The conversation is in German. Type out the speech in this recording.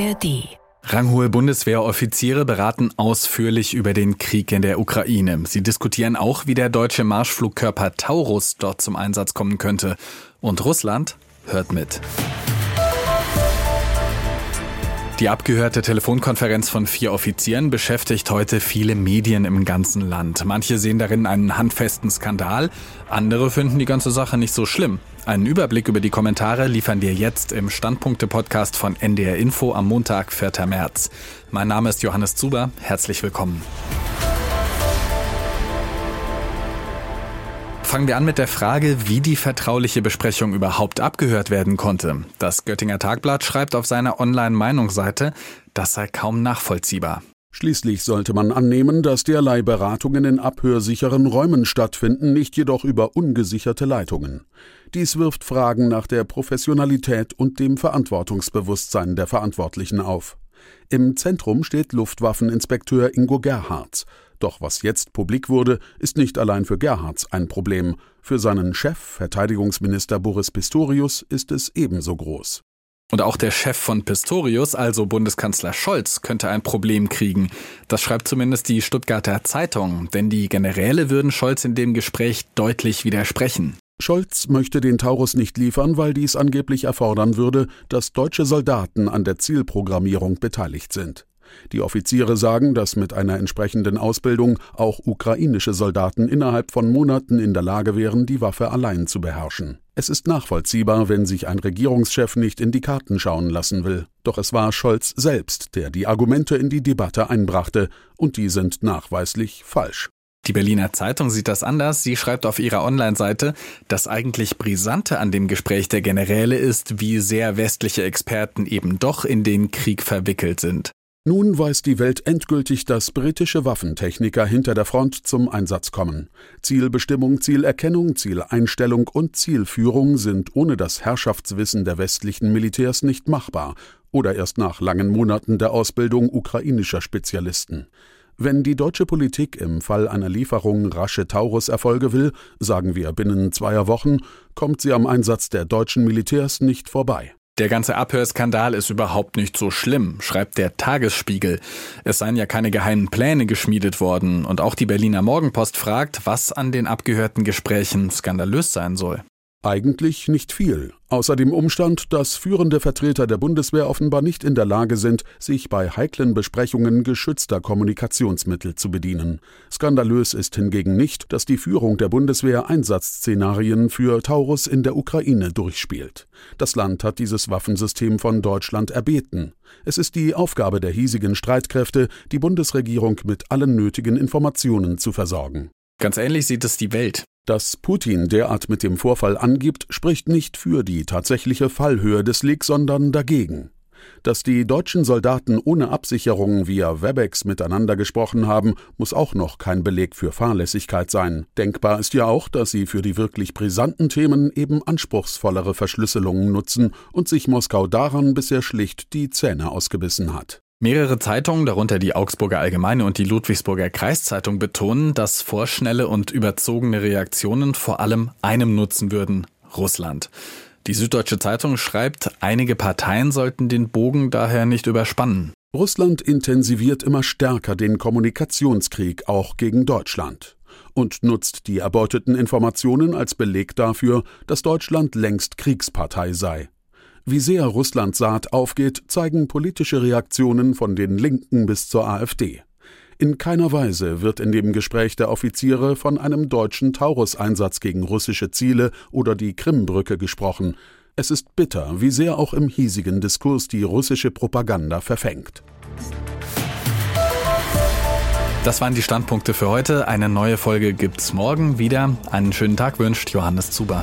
ARD. Ranghohe Bundeswehroffiziere beraten ausführlich über den Krieg in der Ukraine. Sie diskutieren auch, wie der deutsche Marschflugkörper Taurus dort zum Einsatz kommen könnte. Und Russland hört mit. Die abgehörte Telefonkonferenz von vier Offizieren beschäftigt heute viele Medien im ganzen Land. Manche sehen darin einen handfesten Skandal, andere finden die ganze Sache nicht so schlimm. Einen Überblick über die Kommentare liefern wir jetzt im Standpunkte-Podcast von NDR Info am Montag, 4. März. Mein Name ist Johannes Zuber. Herzlich willkommen. Fangen wir an mit der Frage, wie die vertrauliche Besprechung überhaupt abgehört werden konnte. Das Göttinger Tagblatt schreibt auf seiner Online-Meinungsseite, das sei kaum nachvollziehbar. Schließlich sollte man annehmen, dass derlei Beratungen in abhörsicheren Räumen stattfinden, nicht jedoch über ungesicherte Leitungen. Dies wirft Fragen nach der Professionalität und dem Verantwortungsbewusstsein der Verantwortlichen auf. Im Zentrum steht Luftwaffeninspekteur Ingo Gerhards. Doch was jetzt publik wurde, ist nicht allein für Gerhards ein Problem. Für seinen Chef, Verteidigungsminister Boris Pistorius, ist es ebenso groß. Und auch der Chef von Pistorius, also Bundeskanzler Scholz, könnte ein Problem kriegen. Das schreibt zumindest die Stuttgarter Zeitung, denn die Generäle würden Scholz in dem Gespräch deutlich widersprechen. Scholz möchte den Taurus nicht liefern, weil dies angeblich erfordern würde, dass deutsche Soldaten an der Zielprogrammierung beteiligt sind. Die Offiziere sagen, dass mit einer entsprechenden Ausbildung auch ukrainische Soldaten innerhalb von Monaten in der Lage wären, die Waffe allein zu beherrschen. Es ist nachvollziehbar, wenn sich ein Regierungschef nicht in die Karten schauen lassen will. Doch es war Scholz selbst, der die Argumente in die Debatte einbrachte, und die sind nachweislich falsch. Die Berliner Zeitung sieht das anders. Sie schreibt auf ihrer Online-Seite, das eigentlich Brisante an dem Gespräch der Generäle ist, wie sehr westliche Experten eben doch in den Krieg verwickelt sind. Nun weiß die Welt endgültig, dass britische Waffentechniker hinter der Front zum Einsatz kommen. Zielbestimmung, Zielerkennung, Zieleinstellung und Zielführung sind ohne das Herrschaftswissen der westlichen Militärs nicht machbar oder erst nach langen Monaten der Ausbildung ukrainischer Spezialisten. Wenn die deutsche Politik im Fall einer Lieferung rasche Taurus-Erfolge will, sagen wir binnen zweier Wochen, kommt sie am Einsatz der deutschen Militärs nicht vorbei. Der ganze Abhörskandal ist überhaupt nicht so schlimm, schreibt der Tagesspiegel. Es seien ja keine geheimen Pläne geschmiedet worden und auch die Berliner Morgenpost fragt, was an den abgehörten Gesprächen skandalös sein soll. Eigentlich nicht viel, außer dem Umstand, dass führende Vertreter der Bundeswehr offenbar nicht in der Lage sind, sich bei heiklen Besprechungen geschützter Kommunikationsmittel zu bedienen. Skandalös ist hingegen nicht, dass die Führung der Bundeswehr Einsatzszenarien für Taurus in der Ukraine durchspielt. Das Land hat dieses Waffensystem von Deutschland erbeten. Es ist die Aufgabe der hiesigen Streitkräfte, die Bundesregierung mit allen nötigen Informationen zu versorgen. Ganz ähnlich sieht es die Welt. Dass Putin derart mit dem Vorfall angibt, spricht nicht für die tatsächliche Fallhöhe des Leaks, sondern dagegen. Dass die deutschen Soldaten ohne Absicherung via Webex miteinander gesprochen haben, muss auch noch kein Beleg für Fahrlässigkeit sein. Denkbar ist ja auch, dass sie für die wirklich brisanten Themen eben anspruchsvollere Verschlüsselungen nutzen und sich Moskau daran bisher schlicht die Zähne ausgebissen hat. Mehrere Zeitungen, darunter die Augsburger Allgemeine und die Ludwigsburger Kreiszeitung, betonen, dass vorschnelle und überzogene Reaktionen vor allem einem nutzen würden, Russland. Die Süddeutsche Zeitung schreibt, einige Parteien sollten den Bogen daher nicht überspannen. Russland intensiviert immer stärker den Kommunikationskrieg auch gegen Deutschland und nutzt die erbeuteten Informationen als Beleg dafür, dass Deutschland längst Kriegspartei sei. Wie sehr Russlands Saat aufgeht, zeigen politische Reaktionen von den Linken bis zur AfD. In keiner Weise wird in dem Gespräch der Offiziere von einem deutschen Taurus-Einsatz gegen russische Ziele oder die Krimbrücke gesprochen. Es ist bitter, wie sehr auch im hiesigen Diskurs die russische Propaganda verfängt. Das waren die Standpunkte für heute. Eine neue Folge gibt's morgen wieder. Einen schönen Tag wünscht Johannes Zuber.